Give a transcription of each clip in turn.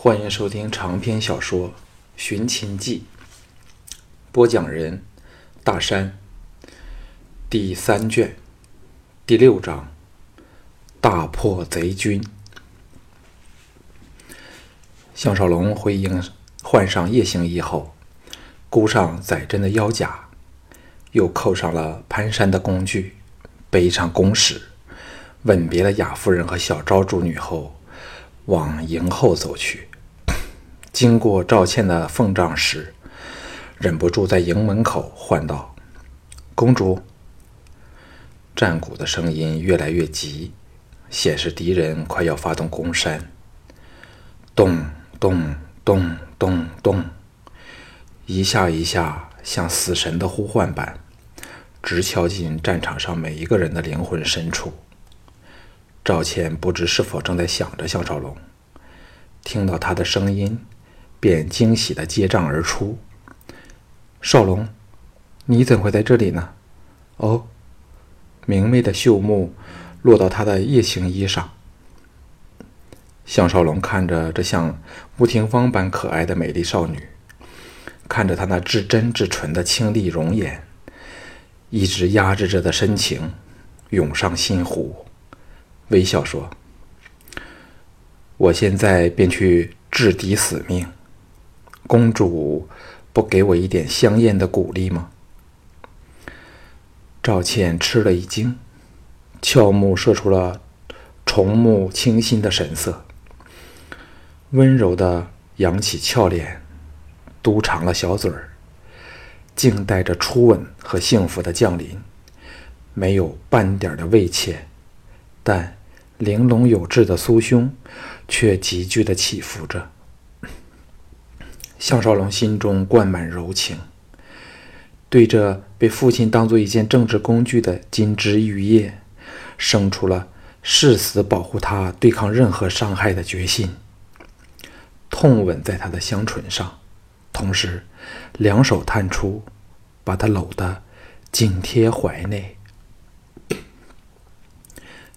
欢迎收听长篇小说《寻秦记》，播讲人：大山。第三卷第六章：大破贼军。项少龙回营换上夜行衣后，箍上载针的腰甲，又扣上了攀山的工具，背上弓矢，吻别了雅夫人和小昭诸女后，往营后走去。经过赵倩的凤帐时，忍不住在营门口唤道：“公主！”战鼓的声音越来越急，显示敌人快要发动攻山。咚咚咚咚咚，一下一下，像死神的呼唤般，直敲进战场上每一个人的灵魂深处。赵倩不知是否正在想着项少龙，听到他的声音，便惊喜地接账而出：“少龙，你怎会在这里呢？”哦。明媚的秀目落到他的夜行衣上。项少龙看着这像吴廷芳般可爱的美丽少女，看着她那至真至纯的清丽容颜，一直压制着的深情涌上心湖，微笑说：“我现在便去制敌死命，公主不给我一点香艳的鼓励吗？”赵倩吃了一惊，俏目射出了崇目清新的神色，温柔的扬起俏脸，嘟长了小嘴儿，静待着初吻和幸福的降临，没有半点的畏怯，但玲珑有致的酥胸却急剧的起伏着。项少龙心中灌满柔情。对这被父亲当做一件政治工具的金枝玉叶，生出了誓死保护他、对抗任何伤害的决心。痛吻在他的香唇上，同时两手探出，把他搂得紧贴怀内。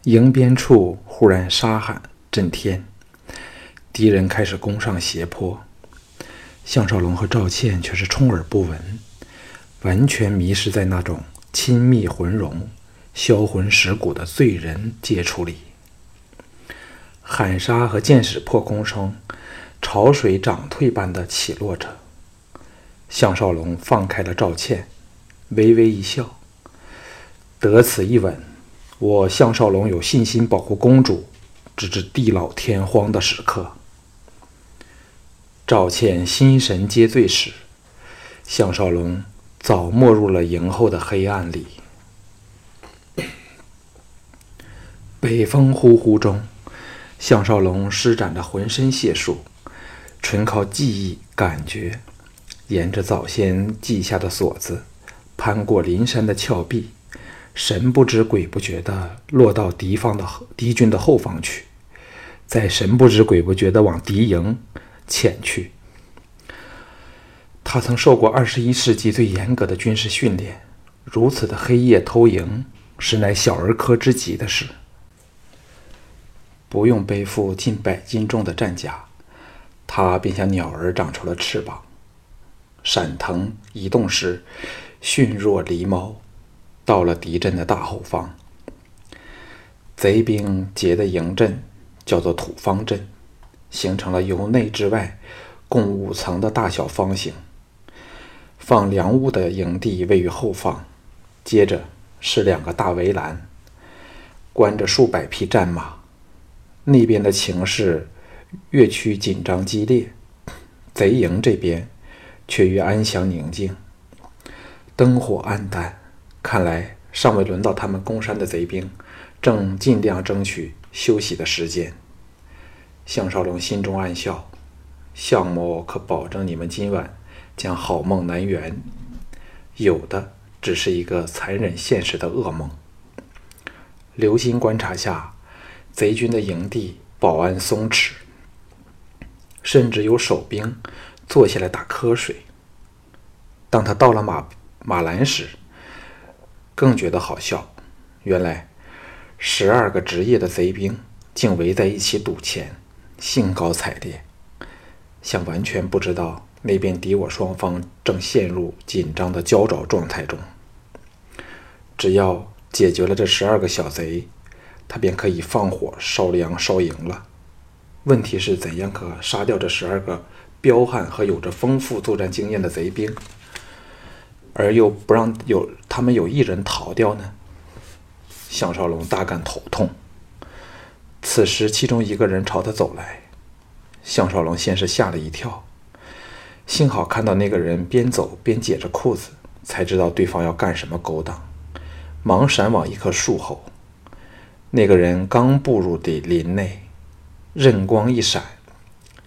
营边处忽然杀喊震天，敌人开始攻上斜坡，项少龙和赵倩却是充耳不闻。完全迷失在那种亲密浑融、销魂蚀骨的醉人接触里。喊杀和箭矢破空声，潮水涨退般的起落着。项少龙放开了赵倩，微微一笑：“得此一吻，我项少龙有信心保护公主，直至地老天荒的时刻。”赵倩心神皆醉时，项少龙。早没入了营后的黑暗里。北风呼呼中，项少龙施展着浑身解数，纯靠记忆感觉，沿着早先记下的锁子，攀过林山的峭壁，神不知鬼不觉地落到敌方的敌军的后方去，在神不知鬼不觉地往敌营潜去。他曾受过二十一世纪最严格的军事训练，如此的黑夜偷营，实乃小儿科之极的事。不用背负近百斤重的战甲，他便像鸟儿长出了翅膀，闪腾移动时，迅若狸猫，到了敌阵的大后方。贼兵结的营阵叫做土方阵，形成了由内至外共五层的大小方形。放粮物的营地位于后方，接着是两个大围栏，关着数百匹战马。那边的情势越趋紧张激烈，贼营这边却越安详宁静。灯火暗淡，看来尚未轮到他们攻山的贼兵正尽量争取休息的时间。项少龙心中暗笑：项某可保证你们今晚。将好梦难圆，有的只是一个残忍现实的噩梦。留心观察下，贼军的营地保安松弛，甚至有守兵坐下来打瞌睡。当他到了马马栏时，更觉得好笑。原来，十二个职业的贼兵竟围在一起赌钱，兴高采烈，像完全不知道那边敌我双方正陷入紧张的焦灼状态中。只要解决了这十二个小贼，他便可以放火烧粮烧营了。问题是怎样可杀掉这十二个彪悍和有着丰富作战经验的贼兵，而又不让有他们有一人逃掉呢？项少龙大感头痛。此时，其中一个人朝他走来，项少龙先是吓了一跳，幸好看到那个人边走边解着裤子，才知道对方要干什么勾当，忙闪往一棵树后。那个人刚步入的林内，刃光一闪，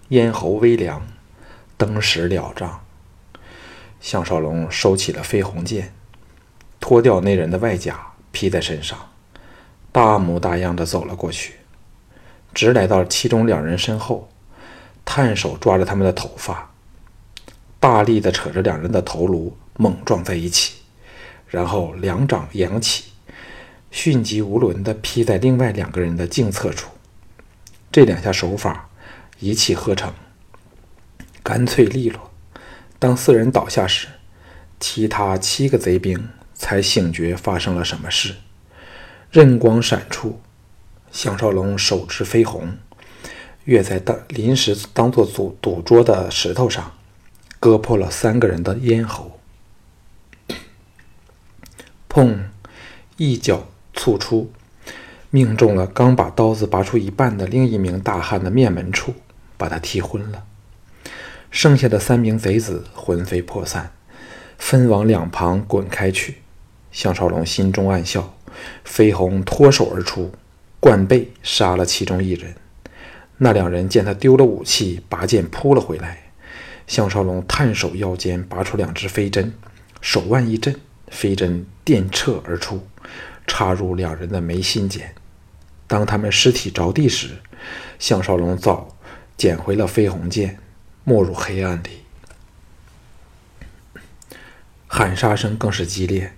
咽喉微凉，登时了账。项少龙收起了飞鸿剑，脱掉那人的外甲，披在身上，大模大样的走了过去。直来到其中两人身后，探手抓着他们的头发，大力的扯着两人的头颅，猛撞在一起，然后两掌扬起，迅疾无伦的劈在另外两个人的颈侧处。这两下手法一气呵成，干脆利落。当四人倒下时，其他七个贼兵才醒觉发生了什么事，刃光闪出。项少龙手持飞鸿，跃在当临时当做赌赌桌的石头上，割破了三个人的咽喉。砰！一脚蹴出，命中了刚把刀子拔出一半的另一名大汉的面门处，把他踢昏了。剩下的三名贼子魂飞魄散，分往两旁滚开去。项少龙心中暗笑，飞鸿脱手而出。贯背杀了其中一人，那两人见他丢了武器，拔剑扑了回来。项少龙探手腰间拔出两支飞针，手腕一震，飞针电掣而出，插入两人的眉心间。当他们尸体着地时，项少龙早捡回了飞鸿剑，没入黑暗里。喊杀声更是激烈，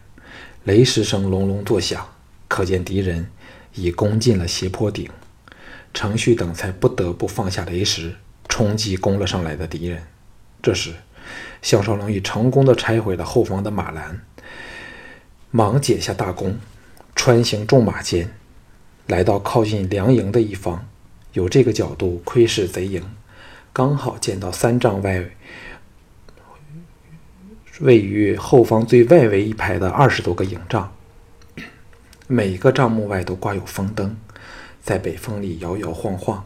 雷石声隆隆作响，可见敌人。已攻进了斜坡顶，程旭等才不得不放下雷石，冲击攻了上来的敌人。这时，项少龙已成功的拆毁了后方的马栏，忙解下大弓，穿行众马间，来到靠近粮营的一方，由这个角度窥视贼营，刚好见到三丈外位于后方最外围一排的二十多个营帐。每个帐幕外都挂有风灯，在北风里摇摇晃晃，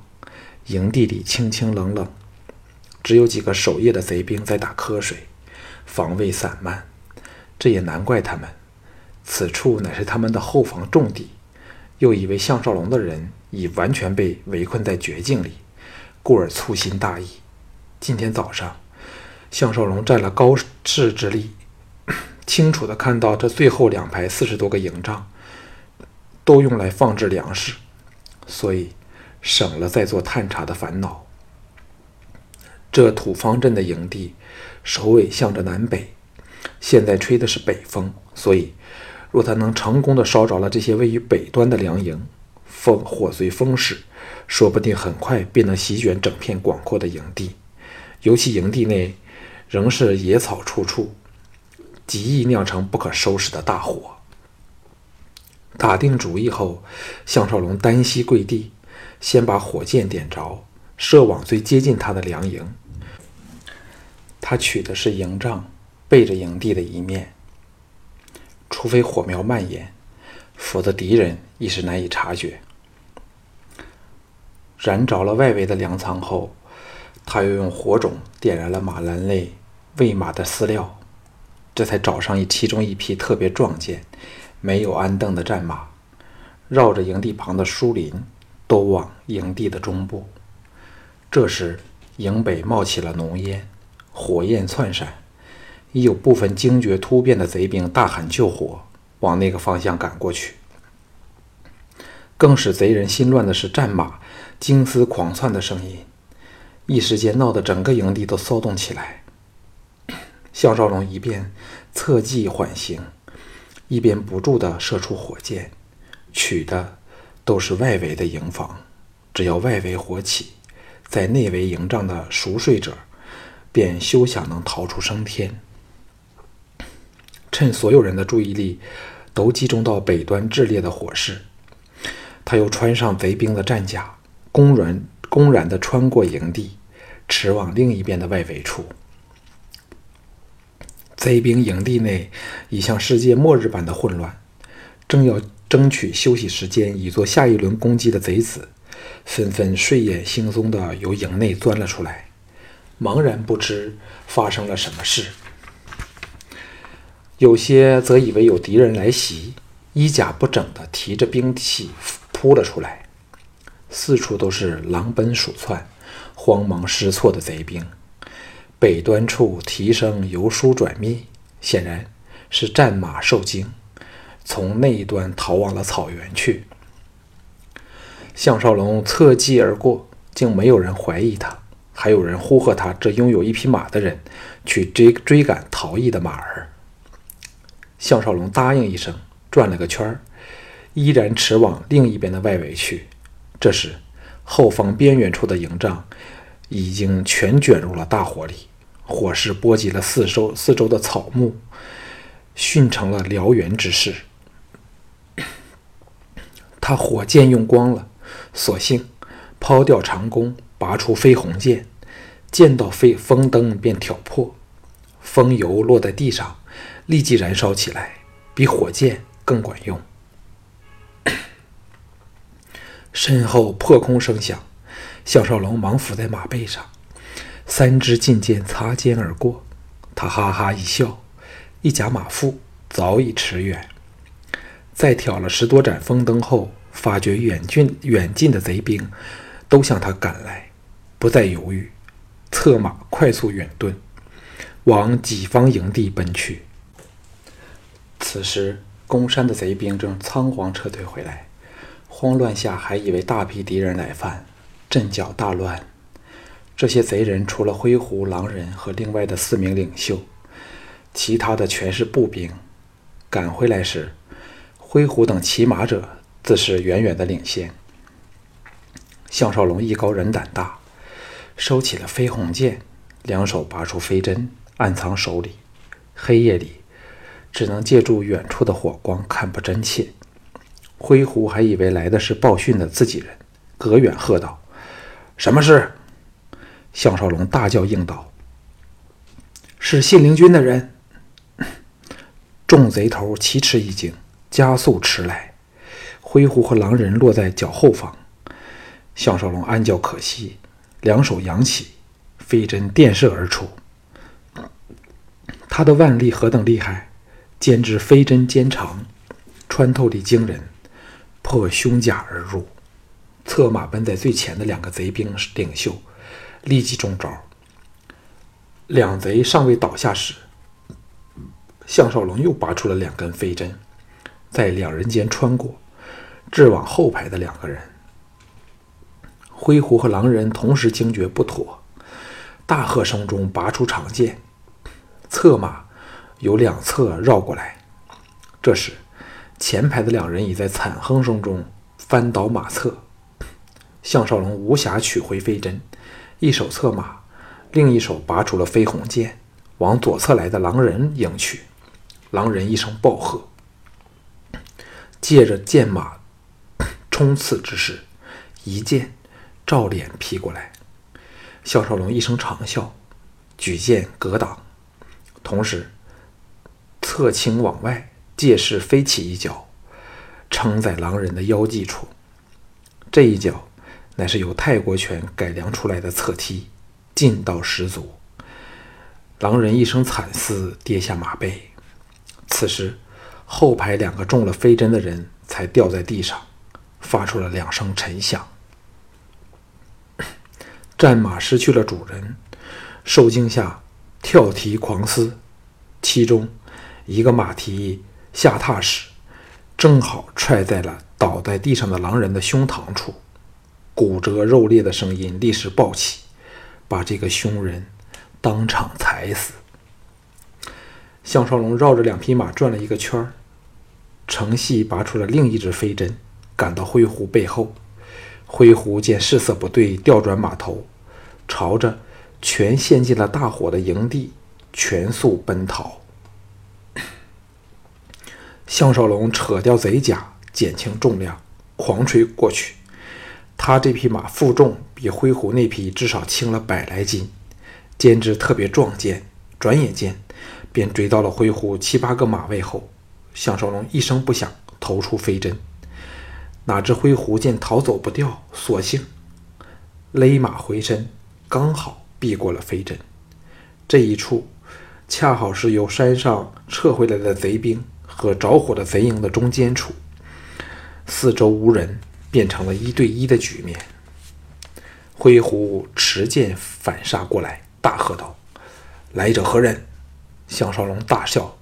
营地里清清冷冷，只有几个守夜的贼兵在打瞌睡，防卫散漫。这也难怪他们，此处乃是他们的后防重地，又以为项少龙的人已完全被围困在绝境里，故而粗心大意。今天早上，项少龙占了高势之力，清楚地看到这最后两排四十多个营帐。都用来放置粮食，所以省了再做探查的烦恼。这土方阵的营地首尾向着南北，现在吹的是北风，所以若他能成功的烧着了这些位于北端的粮营，风火随风势，说不定很快便能席卷整片广阔的营地。尤其营地内仍是野草处处，极易酿成不可收拾的大火。打定主意后，项少龙单膝跪地，先把火箭点着，射往最接近他的粮营。他取的是营帐背着营地的一面，除非火苗蔓延，否则敌人亦是难以察觉。燃着了外围的粮仓后，他又用火种点燃了马栏内喂马的饲料，这才找上一其中一匹特别壮健。没有安凳的战马，绕着营地旁的树林，都往营地的中部。这时，营北冒起了浓烟，火焰窜闪，已有部分惊觉突变的贼兵大喊救火，往那个方向赶过去。更使贼人心乱的是战马惊嘶狂窜的声音，一时间闹得整个营地都骚动起来。项少龙一边侧骑缓行。一边不住地射出火箭，取的都是外围的营房。只要外围火起，在内围营帐的熟睡者，便休想能逃出升天。趁所有人的注意力都集中到北端炽烈的火势，他又穿上贼兵的战甲，公然公然地穿过营地，驰往另一边的外围处。贼兵营地内已像世界末日般的混乱，正要争取休息时间以做下一轮攻击的贼子，纷纷睡眼惺忪地由营内钻了出来，茫然不知发生了什么事。有些则以为有敌人来袭，衣甲不整地提着兵器扑了出来，四处都是狼奔鼠窜、慌忙失措的贼兵。北端处蹄声由疏转密，显然是战马受惊，从那一端逃往了草原去。项少龙侧击而过，竟没有人怀疑他，还有人呼喝他这拥有一匹马的人去追追赶逃逸的马儿。项少龙答应一声，转了个圈儿，依然驰往另一边的外围去。这时，后方边缘处的营帐已经全卷入了大火里。火势波及了四周四周的草木，熏成了燎原之势。他火箭用光了，索性抛掉长弓，拔出飞鸿剑，见到飞风灯便挑破，风油落在地上，立即燃烧起来，比火箭更管用。身后破空声响，项少龙忙伏在马背上。三支劲箭擦肩而过，他哈哈一笑，一夹马腹，早已驰远。在挑了十多盏风灯后，发觉远近远近的贼兵都向他赶来，不再犹豫，策马快速远遁，往己方营地奔去。此时，攻山的贼兵正仓皇撤退回来，慌乱下还以为大批敌人来犯，阵脚大乱。这些贼人除了灰狐狼人和另外的四名领袖，其他的全是步兵。赶回来时，灰狐等骑马者自是远远的领先。项少龙艺高人胆大，收起了飞鸿剑，两手拔出飞针，暗藏手里。黑夜里，只能借助远处的火光看不真切。灰狐还以为来的是报讯的自己人，隔远喝道：“什么事？”项少龙大叫应道：“是信陵君的人。”众贼头齐吃一惊，加速驰来。灰狐和狼人落在脚后方。项少龙暗叫可惜，两手扬起，飞针电射而出。他的腕力何等厉害！兼之飞针尖长，穿透力惊人，破胸甲而入。策马奔在最前的两个贼兵是领袖。立即中招。两贼尚未倒下时，项少龙又拔出了两根飞针，在两人间穿过，掷往后排的两个人。灰狐和狼人同时惊觉不妥，大喝声中拔出长剑，策马由两侧绕过来。这时，前排的两人已在惨哼声中翻倒马侧，项少龙无暇取回飞针。一手策马，另一手拔出了飞鸿剑，往左侧来的狼人迎去。狼人一声暴喝，借着剑马冲刺之势，一剑照脸劈过来。项少龙一声长啸，举剑格挡，同时侧倾往外，借势飞起一脚，撑在狼人的腰际处。这一脚。乃是由泰国拳改良出来的侧踢，劲道十足。狼人一声惨嘶，跌下马背。此时，后排两个中了飞针的人才掉在地上，发出了两声沉响。战马失去了主人，受惊下跳蹄狂嘶，其中一个马蹄下踏时，正好踹在了倒在地上的狼人的胸膛处。骨折肉裂的声音立时爆起，把这个凶人当场踩死。项少龙绕着两匹马转了一个圈儿，乘隙拔出了另一支飞针，赶到灰狐背后。灰狐见势色不对，调转马头，朝着全陷进了大火的营地全速奔逃。项少龙扯掉贼甲，减轻重量，狂吹过去。他这匹马负重比灰狐那匹至少轻了百来斤，肩肢特别壮健。转眼间，便追到了灰狐七八个马位后。项少龙一声不响投出飞针，哪知灰狐见逃走不掉，索性勒马回身，刚好避过了飞针。这一处恰好是由山上撤回来的贼兵和着火的贼营的中间处，四周无人。变成了一对一的局面。灰狐持剑反杀过来，大喝道：“来者何人？”项少龙大笑：“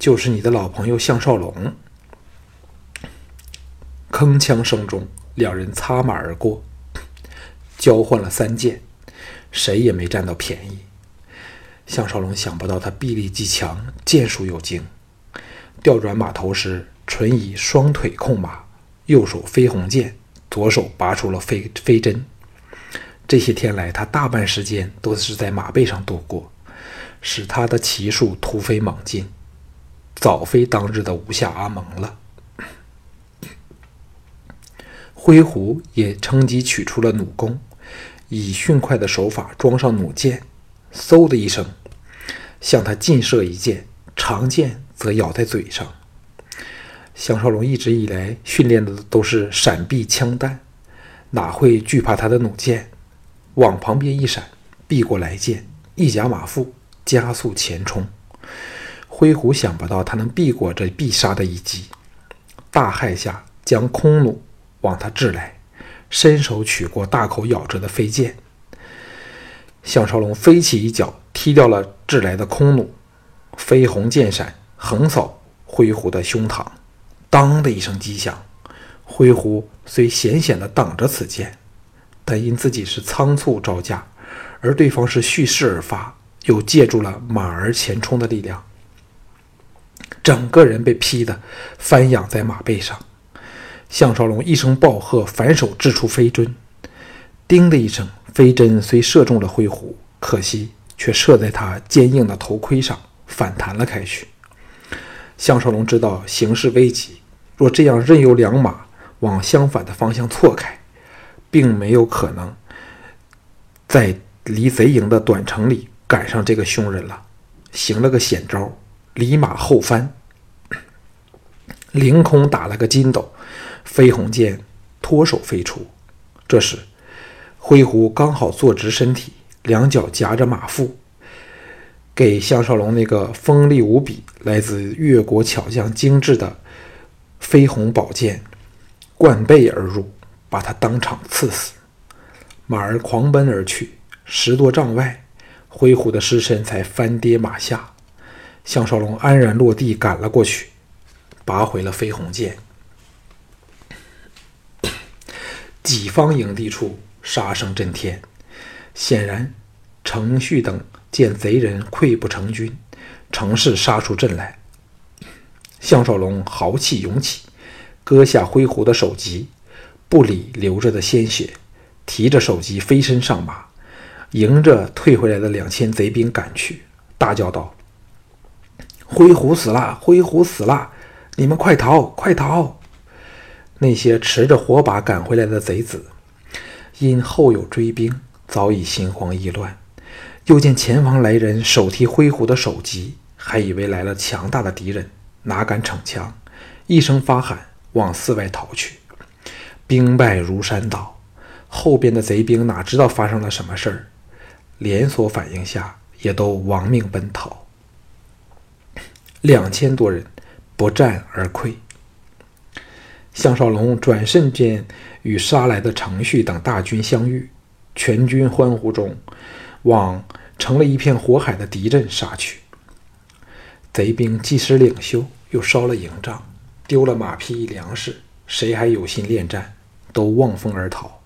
就是你的老朋友项少龙。”铿锵声中，两人擦马而过，交换了三剑，谁也没占到便宜。项少龙想不到他臂力既强，剑术又精，调转马头时，纯以双腿控马。右手飞鸿剑，左手拔出了飞飞针。这些天来，他大半时间都是在马背上度过，使他的骑术突飞猛进，早非当日的无下阿蒙了。灰狐也趁机取出了弩弓，以迅快的手法装上弩箭，嗖的一声，向他劲射一箭，长箭则咬在嘴上。项少龙一直以来训练的都是闪避枪弹，哪会惧怕他的弩箭？往旁边一闪，避过来箭，一夹马腹，加速前冲。灰狐想不到他能避过这必杀的一击，大骇下将空弩往他掷来，伸手取过大口咬着的飞剑。项少龙飞起一脚，踢掉了掷来的空弩，飞鸿剑闪，横扫灰狐的胸膛。当的一声击响，灰狐虽险险地挡着此剑，但因自己是仓促招架，而对方是蓄势而发，又借助了马儿前冲的力量，整个人被劈得翻仰在马背上。项少龙一声暴喝，反手掷出飞针，叮的一声，飞针虽射中了灰狐，可惜却射在他坚硬的头盔上，反弹了开去。项少龙知道形势危急。若这样任由两马往相反的方向错开，并没有可能在离贼营的短程里赶上这个凶人了。行了个险招，离马后翻，凌空打了个筋斗，飞鸿剑脱手飞出。这时，灰狐刚好坐直身体，两脚夹着马腹，给项少龙那个锋利无比、来自越国巧匠精致的。飞鸿宝剑贯背而入，把他当场刺死。马儿狂奔而去，十多丈外，灰虎的尸身才翻跌马下。项少龙安然落地，赶了过去，拔回了飞鸿剑。己方营地处，杀声震天。显然，程旭等见贼人溃不成军，乘势杀出阵来。项少龙豪气涌起，割下灰狐的首级，不理流着的鲜血，提着首级飞身上马，迎着退回来的两千贼兵赶去，大叫道：“灰狐死了！灰狐死了！你们快逃，快逃！”那些持着火把赶回来的贼子，因后有追兵，早已心慌意乱，又见前方来人手提灰狐的首级，还以为来了强大的敌人。哪敢逞强！一声发喊，往寺外逃去。兵败如山倒，后边的贼兵哪知道发生了什么事儿，连锁反应下也都亡命奔逃。两千多人不战而溃。项少龙转瞬间与杀来的程旭等大军相遇，全军欢呼中，往成了一片火海的敌阵杀去。贼兵既失领袖，又烧了营帐，丢了马匹粮食，谁还有心恋战？都望风而逃。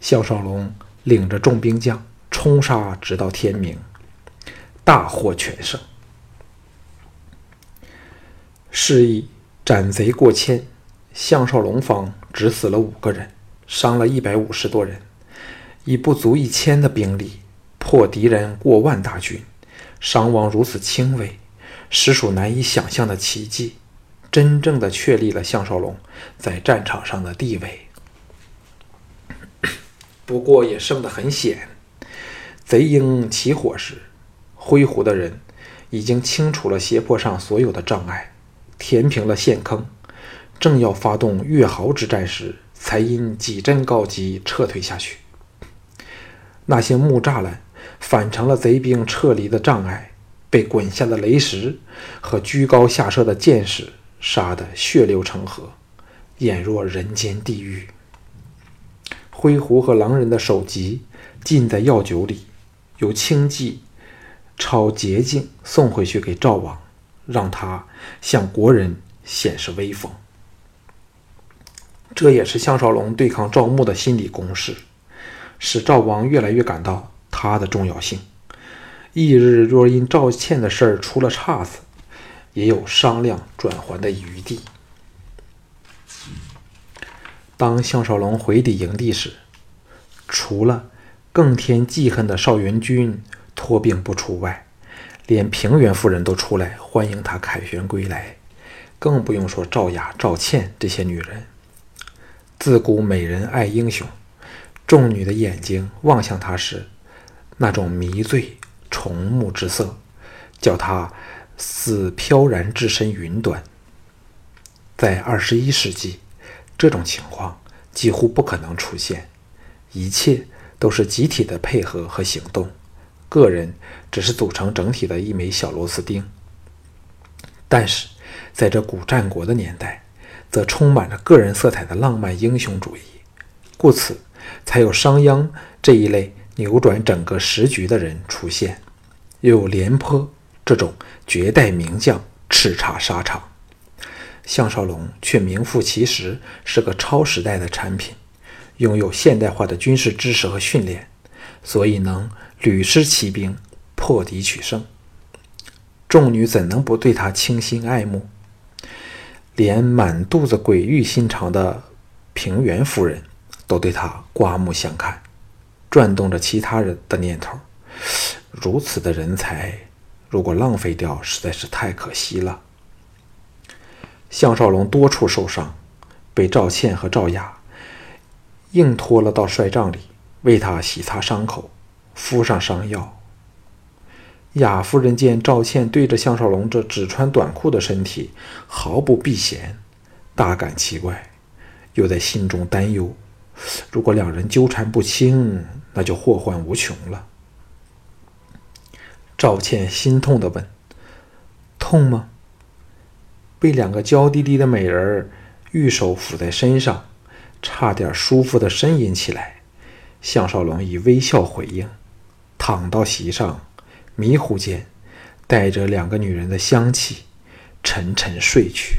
项少龙领着众兵将冲杀，直到天明，大获全胜。示意斩贼过千，项少龙方只死了五个人，伤了一百五十多人。以不足一千的兵力破敌人过万大军，伤亡如此轻微，实属难以想象的奇迹，真正的确立了项少龙在战场上的地位。不过也胜得很险。贼鹰起火时，灰狐的人已经清除了斜坡上所有的障碍，填平了陷坑，正要发动越壕之战时，才因几阵告急撤退下去。那些木栅栏反成了贼兵撤离的障碍，被滚下的雷石和居高下射的箭矢杀得血流成河，俨若人间地狱。灰狐和狼人的首级浸在药酒里，由清剂抄捷径送回去给赵王，让他向国人显示威风。这也是项少龙对抗赵牧的心理攻势，使赵王越来越感到他的重要性。翌日若因赵倩的事儿出了岔子，也有商量转还的余地。当项少龙回抵营地时，除了更添记恨的邵元君托病不出外，连平原夫人都出来欢迎他凯旋归来，更不用说赵雅、赵倩这些女人。自古美人爱英雄，众女的眼睛望向他时，那种迷醉崇慕之色，叫他似飘然置身云端。在二十一世纪。这种情况几乎不可能出现，一切都是集体的配合和行动，个人只是组成整体的一枚小螺丝钉。但是，在这古战国的年代，则充满着个人色彩的浪漫英雄主义，故此才有商鞅这一类扭转整个时局的人出现，有廉颇这种绝代名将叱咤沙场。项少龙却名副其实是个超时代的产品，拥有现代化的军事知识和训练，所以能屡施奇兵，破敌取胜。众女怎能不对他倾心爱慕？连满肚子鬼域心肠的平原夫人都对他刮目相看，转动着其他人的念头。如此的人才，如果浪费掉，实在是太可惜了。项少龙多处受伤，被赵倩和赵雅硬拖了到帅帐里，为他洗擦伤口，敷上伤药。雅夫人见赵倩对着项少龙这只穿短裤的身体毫不避嫌，大感奇怪，又在心中担忧：如果两人纠缠不清，那就祸患无穷了。赵倩心痛的问：“痛吗？”被两个娇滴滴的美人玉手抚在身上，差点舒服的呻吟起来。项少龙以微笑回应，躺到席上，迷糊间带着两个女人的香气，沉沉睡去。